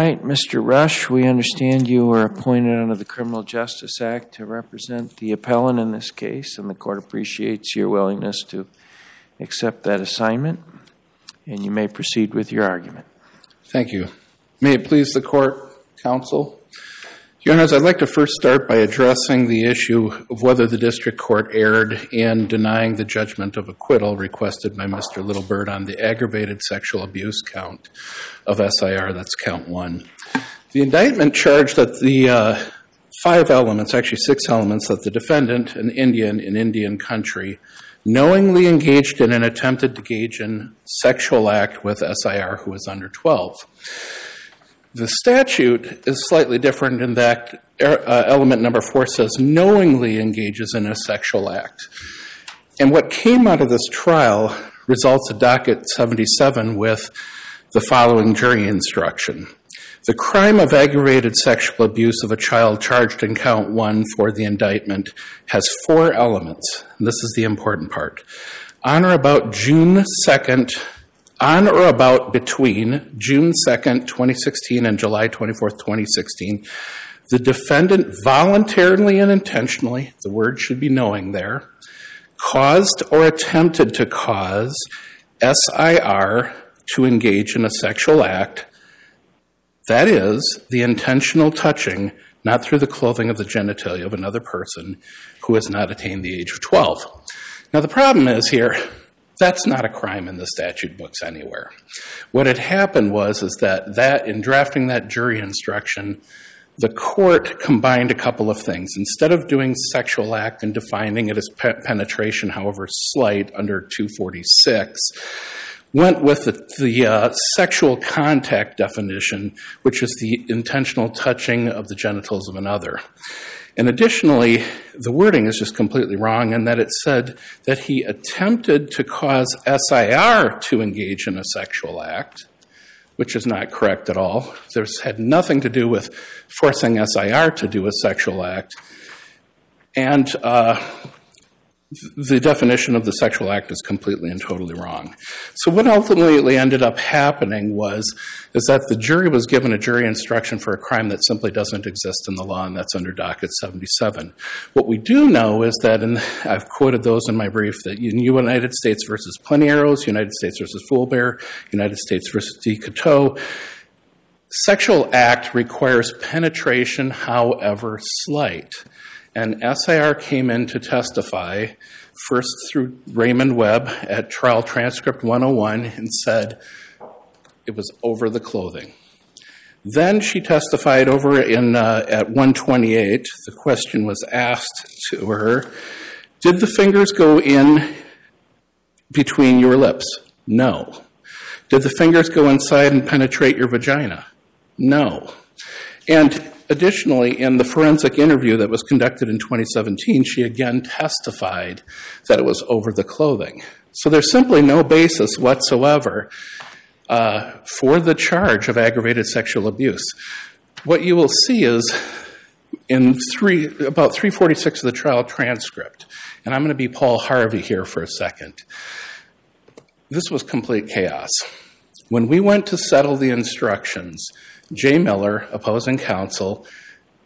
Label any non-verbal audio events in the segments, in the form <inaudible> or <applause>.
right, Mr. Rush, we understand you were appointed under the Criminal Justice Act to represent the appellant in this case, and the court appreciates your willingness to accept that assignment. And you may proceed with your argument. Thank you. May it please the court, counsel? Your Honors, I'd like to first start by addressing the issue of whether the district court erred in denying the judgment of acquittal requested by Mr. Littlebird on the aggravated sexual abuse count of SIR, that's count one. The indictment charged that the uh, five elements, actually six elements, that the defendant, an Indian in Indian country, knowingly engaged in and attempted to engage in sexual act with SIR who was under 12. The statute is slightly different in that uh, element number four says knowingly engages in a sexual act. And what came out of this trial results a docket 77 with the following jury instruction. The crime of aggravated sexual abuse of a child charged in count one for the indictment has four elements. And this is the important part. On or about June 2nd, on or about between June 2nd, 2016 and July 24th, 2016, the defendant voluntarily and intentionally, the word should be knowing there, caused or attempted to cause SIR to engage in a sexual act, that is, the intentional touching, not through the clothing of the genitalia of another person who has not attained the age of 12. Now, the problem is here, that's not a crime in the statute books anywhere. What had happened was is that that in drafting that jury instruction, the court combined a couple of things. Instead of doing sexual act and defining it as pe- penetration, however slight, under 246, went with the, the uh, sexual contact definition, which is the intentional touching of the genitals of another. And additionally, the wording is just completely wrong in that it said that he attempted to cause SIR to engage in a sexual act, which is not correct at all. This had nothing to do with forcing SIR to do a sexual act. And uh, the definition of the sexual act is completely and totally wrong. So what ultimately ended up happening was is that the jury was given a jury instruction for a crime that simply doesn't exist in the law, and that's under docket 77. What we do know is that, and I've quoted those in my brief, that in United States versus Arrows, United States versus Foolbear, United States versus DeCoteau, sexual act requires penetration, however slight. And SIR came in to testify first through Raymond Webb at Trial Transcript 101 and said it was over the clothing. Then she testified over in uh, at 128. The question was asked to her, "Did the fingers go in between your lips?" No. Did the fingers go inside and penetrate your vagina? No. And Additionally, in the forensic interview that was conducted in 2017, she again testified that it was over the clothing. So there's simply no basis whatsoever uh, for the charge of aggravated sexual abuse. What you will see is in about 346 of the trial transcript, and I'm going to be Paul Harvey here for a second. This was complete chaos. When we went to settle the instructions, Jay Miller, opposing counsel,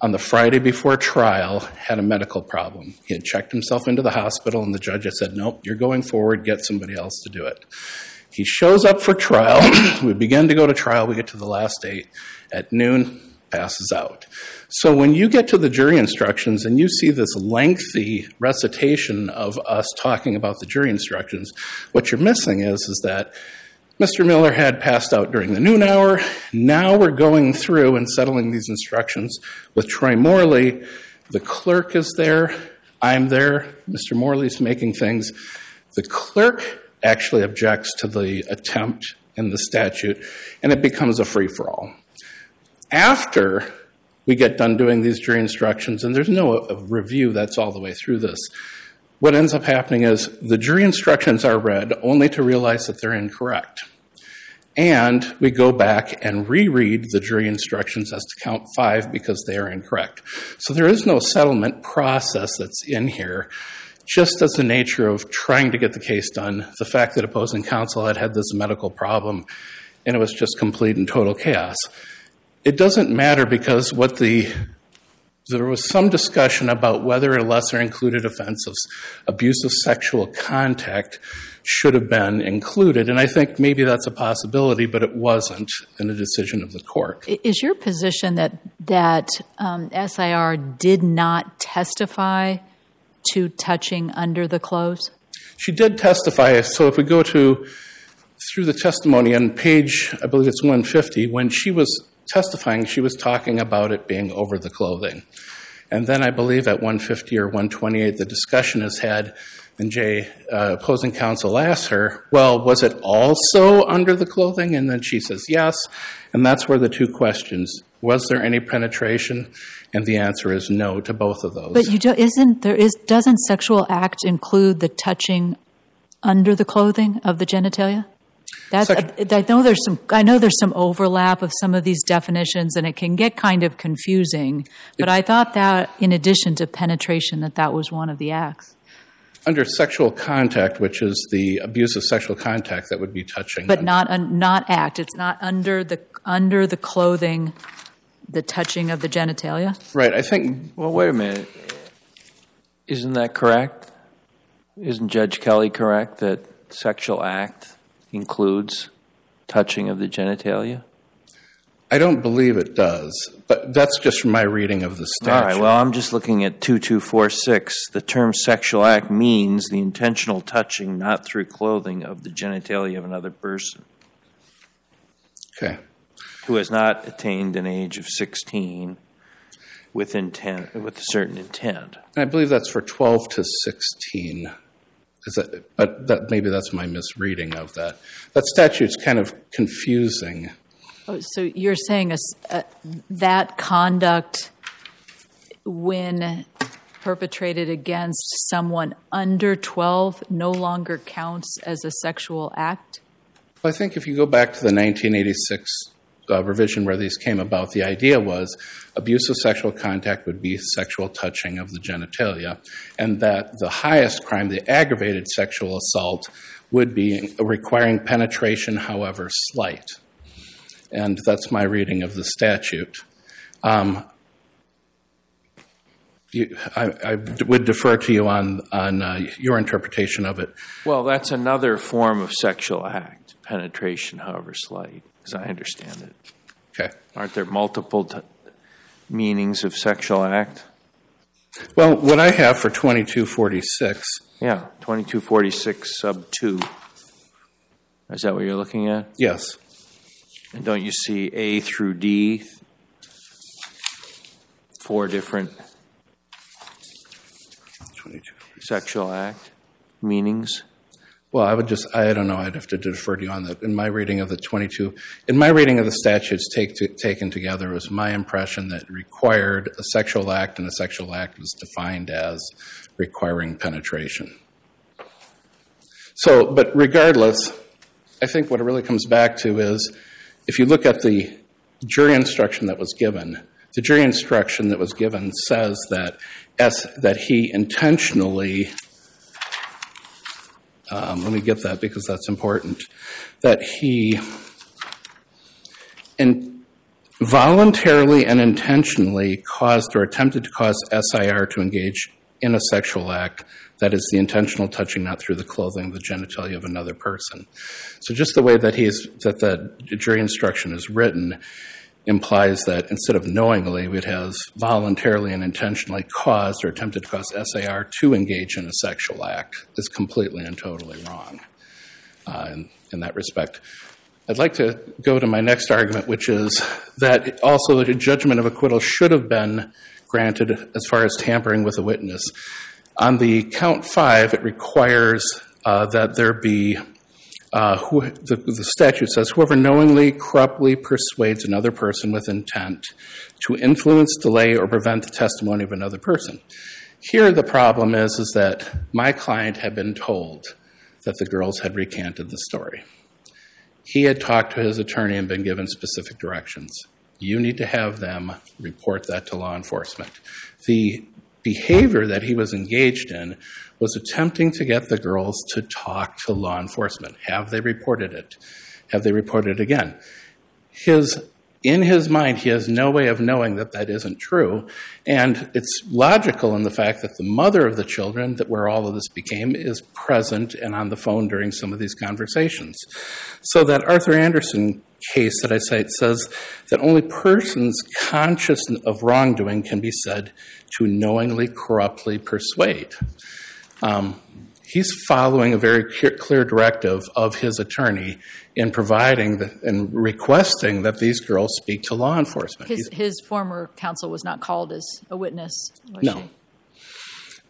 on the Friday before trial had a medical problem. He had checked himself into the hospital, and the judge had said, Nope, you're going forward, get somebody else to do it. He shows up for trial. <clears throat> we begin to go to trial. We get to the last date. At noon, passes out. So when you get to the jury instructions and you see this lengthy recitation of us talking about the jury instructions, what you're missing is, is that Mr. Miller had passed out during the noon hour. Now we're going through and settling these instructions with Troy Morley. The clerk is there. I'm there. Mr. Morley's making things. The clerk actually objects to the attempt in the statute, and it becomes a free for all. After we get done doing these jury instructions, and there's no uh, review that's all the way through this, what ends up happening is the jury instructions are read only to realize that they're incorrect. And we go back and reread the jury instructions as to count five because they are incorrect. So there is no settlement process that's in here. Just as the nature of trying to get the case done, the fact that opposing counsel had had this medical problem and it was just complete and total chaos. It doesn't matter because what the there was some discussion about whether a lesser included offense of abuse of sexual contact should have been included. And I think maybe that's a possibility, but it wasn't in the decision of the court. Is your position that that um, SIR did not testify to touching under the clothes? She did testify. So if we go to through the testimony on page, I believe it's 150, when she was testifying, she was talking about it being over the clothing. And then I believe at 150 or 128, the discussion is had, and Jay, uh, opposing counsel asks her, Well, was it also under the clothing? And then she says, Yes. And that's where the two questions was there any penetration? And the answer is no to both of those. But you do, isn't there is doesn't sexual act include the touching under the clothing of the genitalia? That's, I know there's some. I know there's some overlap of some of these definitions, and it can get kind of confusing. But I thought that, in addition to penetration, that that was one of the acts. Under sexual contact, which is the abuse of sexual contact, that would be touching. But not not act. It's not under the under the clothing, the touching of the genitalia. Right. I think. Well, wait a minute. Isn't that correct? Isn't Judge Kelly correct that sexual act includes touching of the genitalia? I don't believe it does, but that's just from my reading of the statute. All right, well, I'm just looking at 2246. The term sexual act means the intentional touching, not through clothing, of the genitalia of another person. Okay. Who has not attained an age of 16 with intent, with a certain intent. I believe that's for 12 to 16. Is that, but that, maybe that's my misreading of that. That statute's kind of confusing. Oh, so you're saying a, uh, that conduct, when perpetrated against someone under 12, no longer counts as a sexual act? Well, I think if you go back to the 1986 uh, revision where these came about, the idea was abuse of sexual contact would be sexual touching of the genitalia, and that the highest crime, the aggravated sexual assault, would be requiring penetration, however slight. And that's my reading of the statute. Um, you, I, I, would defer to you on on uh, your interpretation of it. Well, that's another form of sexual act, penetration, however slight as I understand it. Okay. Aren't there multiple t- meanings of sexual act? Well, what I have for 2246. Yeah, 2246 sub 2. Is that what you're looking at? Yes. And don't you see A through D? Four different sexual act meanings? Well, I would just, I don't know, I'd have to defer to you on that. In my reading of the 22, in my reading of the statutes take to, taken together, it was my impression that required a sexual act, and a sexual act was defined as requiring penetration. So, but regardless, I think what it really comes back to is if you look at the jury instruction that was given, the jury instruction that was given says that, that he intentionally Um, let me get that because that's important, that he voluntarily and intentionally caused or attempted to cause SIR to engage in a sexual act that is the intentional touching not through the clothing of the genitalia of another person. So just the way that the jury instruction is written implies that instead of knowingly, it has voluntarily and intentionally caused or attempted to cause SIR to engage in a sexual act is completely and totally wrong uh, in, in that respect. I'd like to go to my next argument, which is that also a judgment of acquittal should have been granted as far as tampering with a witness. On the count five, it requires uh, that there be uh, who, the, the, statute says, whoever knowingly, corruptly persuades another person with intent to influence, delay, or prevent the testimony of another person. Here, the problem is, is that my client had been told that the girls had recanted the story. He had talked to his attorney and been given specific directions. You need to have them report that to law enforcement. The behavior that he was engaged in was attempting to get the girls to talk to law enforcement. Have they reported it? Have they reported it again? His in his mind, he has no way of knowing that that isn't true. And it's logical in the fact that the mother of the children, that where all of this became, is present and on the phone during some of these conversations. So that Arthur Andersen case that I cite says that only persons conscious of wrongdoing can be said to knowingly, corruptly persuade. Um, he's following a very clear directive of his attorney in providing the, and requesting that these girls speak to law enforcement. His, his former counsel was not called as a witness. no,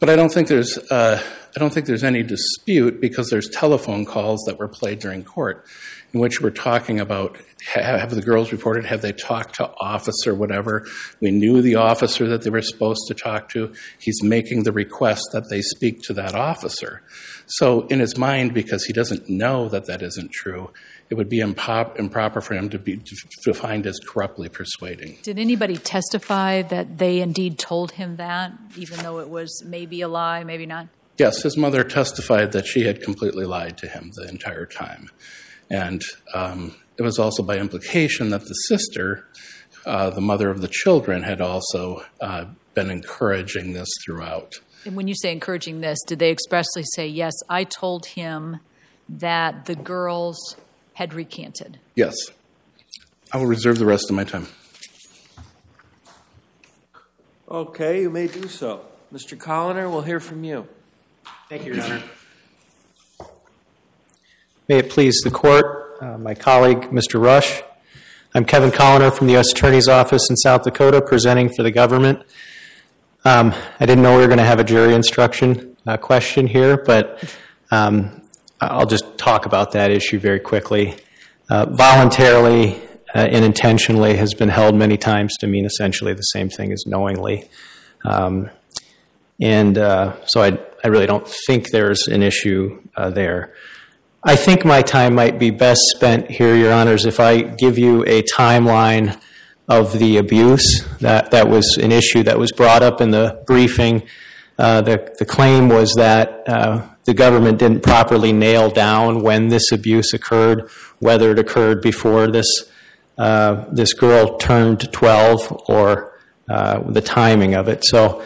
but I don't think there's uh, I don't think there's any dispute because there's telephone calls that were played during court in which we're talking about have the girls reported, have they talked to officer, whatever. We knew the officer that they were supposed to talk to. He's making the request that they speak to that officer. So, in his mind, because he doesn't know that that isn't true, it would be impop- improper for him to be defined as corruptly persuading. Did anybody testify that they indeed told him that, even though it was maybe a lie, maybe not? Yes, his mother testified that she had completely lied to him the entire time. And um, it was also by implication that the sister, uh, the mother of the children, had also uh, been encouraging this throughout. And when you say encouraging this, did they expressly say, yes, I told him that the girls had recanted? Yes. I will reserve the rest of my time. Okay, you may do so. Mr. Koliner, we'll hear from you. Thank you, Your Honor. May it please the court, uh, my colleague, Mr. Rush. I'm Kevin Koliner from the U.S. Attorney's Office in South Dakota, presenting for the government. Um, I didn't know we were going to have a jury instruction uh, question here, but um, I'll just talk about that issue very quickly. Uh, voluntarily uh, and intentionally has been held many times to mean essentially the same thing as knowingly. Um, and uh, so I, I really don't think there's an issue uh, there. I think my time might be best spent here, Your Honors, if I give you a timeline of the abuse. That, that was an issue that was brought up in the briefing. Uh, the, the claim was that uh, the government didn't properly nail down when this abuse occurred, whether it occurred before this, uh, this girl turned 12 or uh, the timing of it. So,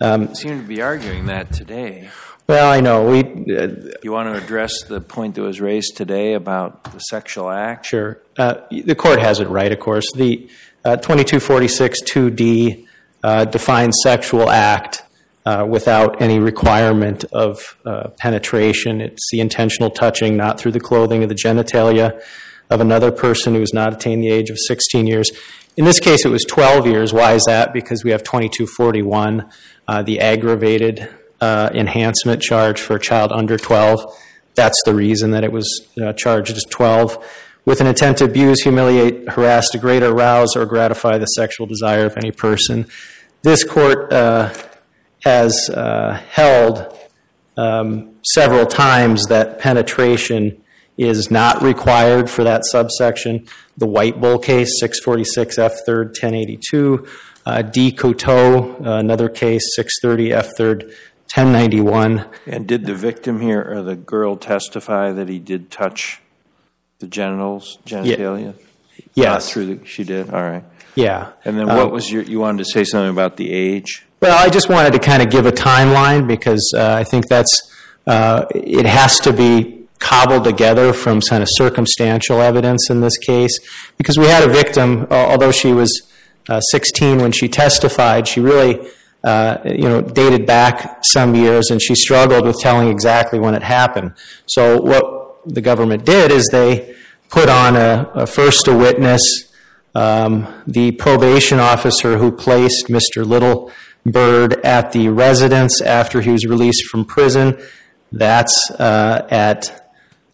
um, seem to be arguing that today. Well, I know. We. Uh, you want to address the point that was raised today about the sexual act? Sure. Uh, the court has it right, of course. The uh, 2246 2D uh, defines sexual act uh, without any requirement of uh, penetration. It's the intentional touching, not through the clothing of the genitalia of another person who has not attained the age of 16 years. In this case, it was 12 years. Why is that? Because we have 2241, the aggravated uh, enhancement charge for a child under 12. That's the reason that it was uh, charged as 12. With an intent to abuse, humiliate, harass, degrade, arouse, or gratify the sexual desire of any person. This court uh, has uh, held um, several times that penetration is not required for that subsection. The White Bull case, 646 F 3rd 1082. Uh, DeCoteau, uh, another case, 630 F 3rd 1091. And did the victim here or the girl testify that he did touch the genitals, genitalia? Yes. through the, she did. All right. Yeah. And then what um, was your? You wanted to say something about the age? Well, I just wanted to kind of give a timeline because uh, I think that's uh, it has to be cobbled together from kind of circumstantial evidence in this case because we had a victim, although she was uh, 16 when she testified, she really uh, you know, dated back some years, and she struggled with telling exactly when it happened. So what the government did is they put on a, first a witness, um, the probation officer who placed Mr. Little Bird at the residence after he was released from prison. That's uh, at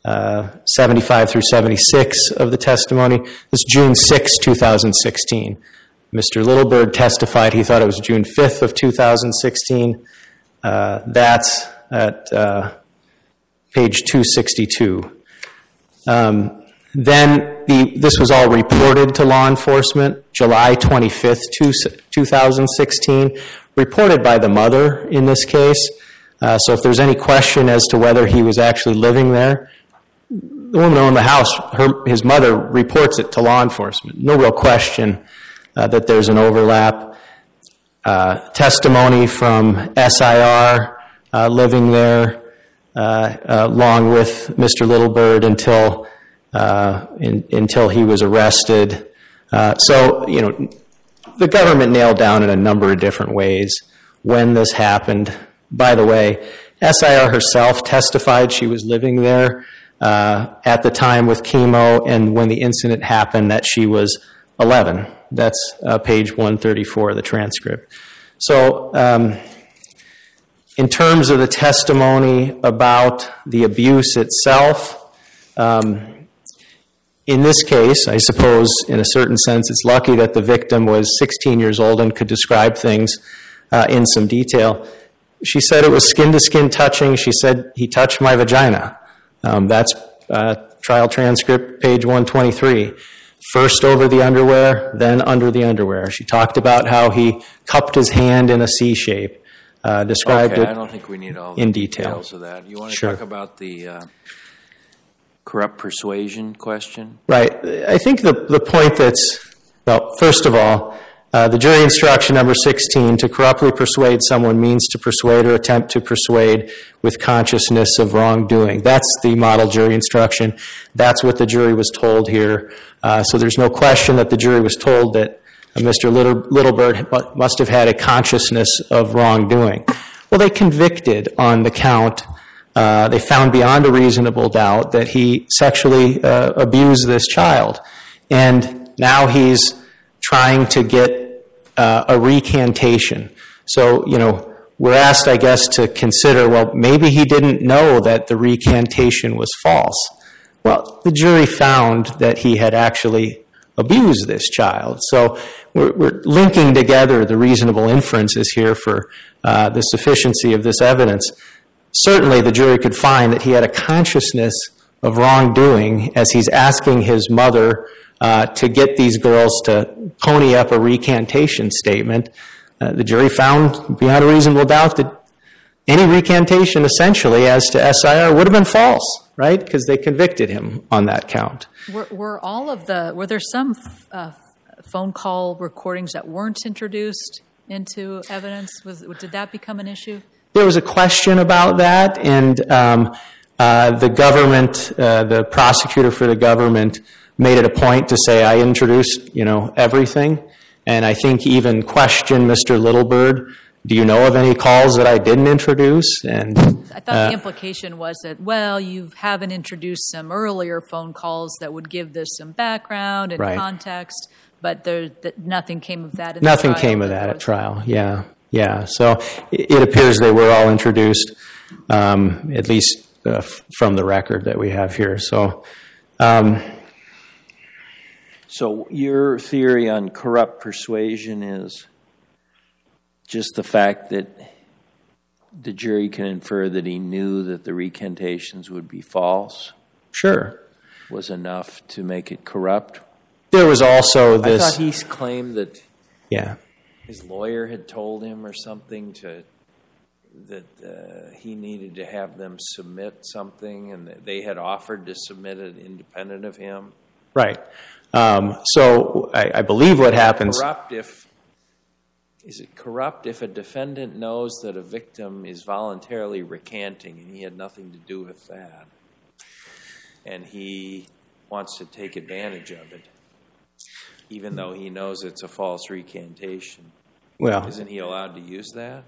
75 through 76 of the testimony. It's June 6, 2016. Mr. Littlebird testified he thought it was June 5th of 2016. Uh, that's at uh, page 262. Um, then the, this was all reported to law enforcement July 25th, 2016, reported by the mother in this case. Uh, so if there's any question as to whether he was actually living there, the woman owned the house, her, his mother reports it to law enforcement. No real question uh, that there's an overlap. Uh, testimony from SIR uh, living there uh, along with Mr. Littlebird until uh, in, until he was arrested. Uh, so you know, the government nailed down in a number of different ways when this happened. By the way, SIR herself testified she was living there uh, at the time with Kimo, and when the incident happened, that she was 11. That's uh, page 134 of the transcript. So, um, in terms of the testimony about the abuse itself, um, in this case, I suppose in a certain sense, it's lucky that the victim was 16 years old and could describe things uh, in some detail. She said it was skin to skin touching. She said he touched my vagina. Um, that's uh, trial transcript, page 123. First over the underwear, then under the underwear. She talked about how he cupped his hand in a C shape. Uh, described Okay, it I don't think we need all in detail. details of that. You want to Sure. talk about the uh, corrupt persuasion question? Right. I think the, the point that's, well, first of all, uh, the jury instruction number 16 to corruptly persuade someone means to persuade or attempt to persuade with consciousness of wrongdoing. That's the model jury instruction. That's what the jury was told here. Uh, so there's no question that the jury was told that uh, Mr. Little, Littlebird must have had a consciousness of wrongdoing. Well, they convicted on the count uh, they found beyond a reasonable doubt that he sexually uh, abused this child. And now he's trying to get a recantation. So, you know, we're asked, I guess, to consider well, maybe he didn't know that the recantation was false. Well, the jury found that he had actually abused this child. So we're, we're linking together the reasonable inferences here for uh, the sufficiency of this evidence certainly the jury could find that he had a consciousness of wrongdoing as he's asking his mother uh, to get these girls to pony up a recantation statement. Uh, the jury found beyond a reasonable doubt that any recantation essentially as to SIR would have been false, right? Because they convicted him on that count. Were, were all of the, were there some uh, phone call recordings that weren't introduced into evidence? Was, did that become an issue? There was a question about that, and um, uh, the government, uh, the prosecutor for the government, made it a point to say, "I introduced, you know, everything," and I think even questioned Mr. Littlebird. Do you know of any calls that I didn't introduce? And I thought uh, the implication was that, well, you haven't introduced some earlier phone calls that would give this some background and Right. context, but there, that nothing came of that. In Nothing the trial, came of that at trial. Yeah, yeah. So it, it appears they were all introduced, um, at least uh, f- from the record that we have here. So, um, So your theory on corrupt persuasion is just the fact that the jury can infer that he knew that the recantations would be false sure. was enough to make it corrupt. There was also I this. thought he claimed that yeah. his lawyer had told him or something to that uh, he needed to have them submit something, and that they had offered to submit it independent of him. Right. Um, so I, I believe what happens. Corrupt if is it corrupt if a defendant knows that a victim is voluntarily recanting and he had nothing to do with that, and he wants to take advantage of it, even though he knows it's a false recantation. Well, Isn't he allowed to use that?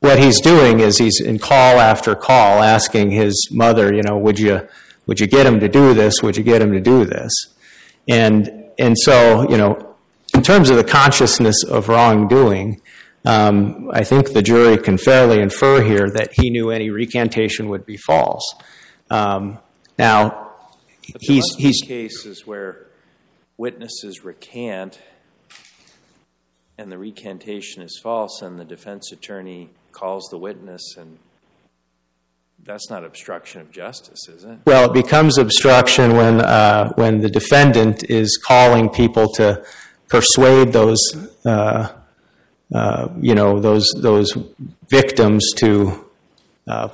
what he's doing is he's in call after call asking his mother, you know, would you would you get him to do this? Would you get him to do this? And and so you know, in terms of the consciousness of wrongdoing, um, I think the jury can fairly infer here that he knew any recantation would be false. Um, now, But there he's must be he's cases where witnesses recant and the recantation is false, and the defense attorney calls the witness, and that's not obstruction of justice, is it? Well, it becomes obstruction when, uh, when the defendant is calling people to persuade those, uh, uh, you know, those, those victims to, uh,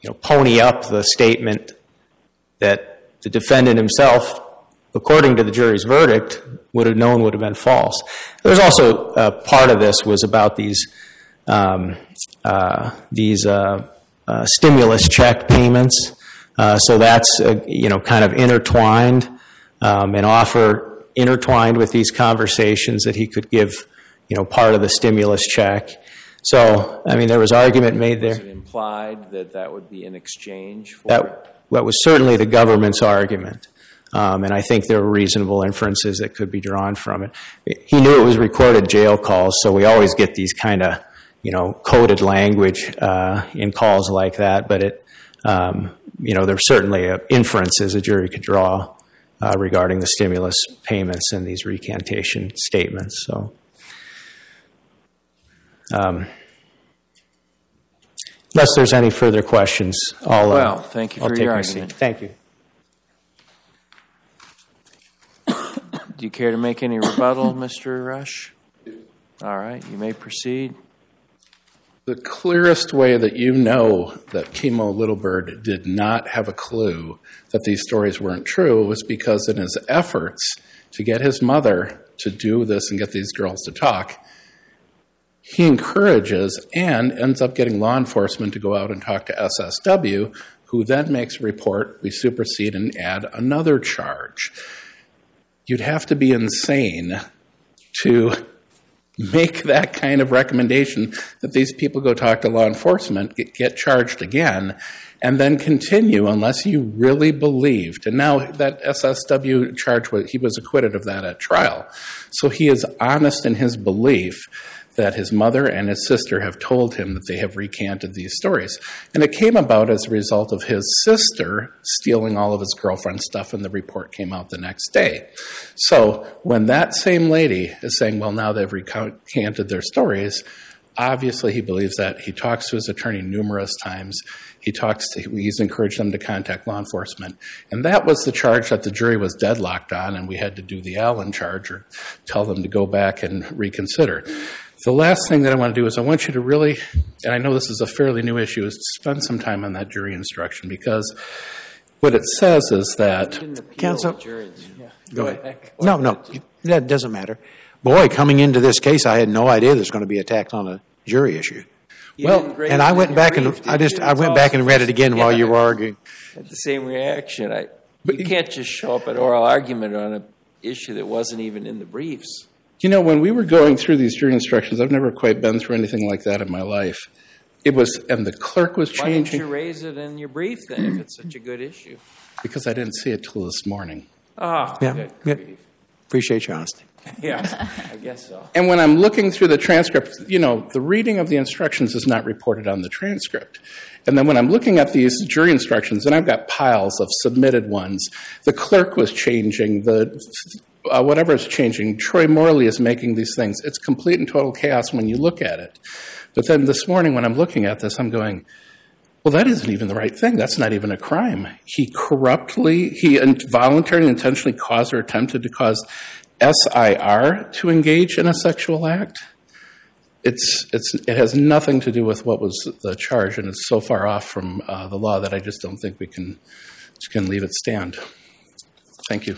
you know, pony up the statement that the defendant himself, according to the jury's verdict, would have known would have been false. There's also uh, part of this was about these um, uh, these stimulus check payments. Uh, so that's uh, you know kind of intertwined, um, and offer intertwined with these conversations that he could give you know part of the stimulus check. So I mean there was argument made there. it implied that that would be in exchange for? That that was certainly the government's argument. Um, and I think there were reasonable inferences that could be drawn from it. He knew it was recorded jail calls, so we always get these kind of, you know, coded language uh, in calls like that. But it, um, you know, there's certainly a inferences a jury could draw uh, regarding the stimulus payments and these recantation statements. So, um, unless there's any further questions, I'll. uh, Well, thank you I'll for your my seat. argument. Thank you. <coughs> Do you care to make any rebuttal, <coughs> Mr. Rush? All right, you may proceed. The clearest way that you know that Kimo Littlebird did not have a clue that these stories weren't true was because in his efforts to get his mother to do this and get these girls to talk, he encourages and ends up getting law enforcement to go out and talk to SSW, who then makes a report. We supersede and add another charge. You'd have to be insane to make that kind of recommendation that these people go talk to law enforcement, get, get charged again, and then continue unless you really believed. And now that SSW charge, he was acquitted of that at trial. So he is honest in his belief that his mother and his sister have told him that they have recanted these stories. And it came about as a result of his sister stealing all of his girlfriend's stuff, and the report came out the next day. So when that same lady is saying, well, now they've recanted their stories, obviously he believes that. He talks to his attorney numerous times. He talks to, he's encouraged them to contact law enforcement. And that was the charge that the jury was deadlocked on, and we had to do the Allen charge or tell them to go back and reconsider. The last thing that I want to do is I want you to really, and I know this is a fairly new issue, is to spend some time on that jury instruction because what it says is that Didn't Counsel- the jury. Go ahead. No, no, that doesn't matter. Boy, coming into this case, I had no idea there's going to be attacked on a jury issue. You Well, And I went your back and I just? I went back and read it again while you were arguing. Had the same reaction. I, you can't just show up at oral argument on an issue that wasn't even in the briefs. You know, when we were going through these jury instructions, I've never quite been through anything like that in my life. It was, and the clerk was changing. Why didn't you raise it in your brief then if it's such a good issue? because I didn't see it till this morning. Oh, Yeah, good yeah. Appreciate your honesty. <laughs> Yeah, I guess so. And when I'm looking through the transcript, you know, the reading of the instructions is not reported on the transcript. And then when I'm looking at these jury instructions, and I've got piles of submitted ones, the clerk was changing, the uh, whatever is changing, Troy Morley is making these things. It's complete and total chaos when you look at it. But then this morning when I'm looking at this, I'm going, well, that isn't even the right thing. That's not even a crime. He corruptly, he voluntarily, intentionally caused or attempted to cause SIR to engage in a sexual act. It's, it's, it has nothing to do with what was the charge, and it's so far off from uh, the law that I just don't think we can, can leave it stand. Thank you.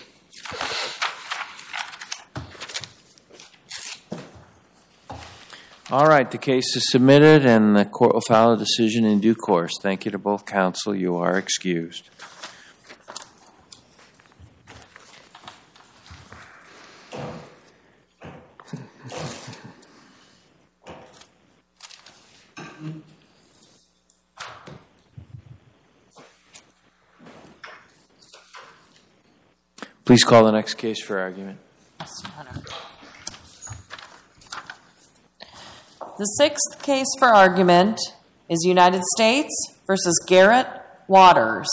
All right, the case is submitted and the court will file a decision in due course. Thank you to both counsel. You are excused. Please call the next case for argument. The sixth case for argument is United States versus Garrett Waters.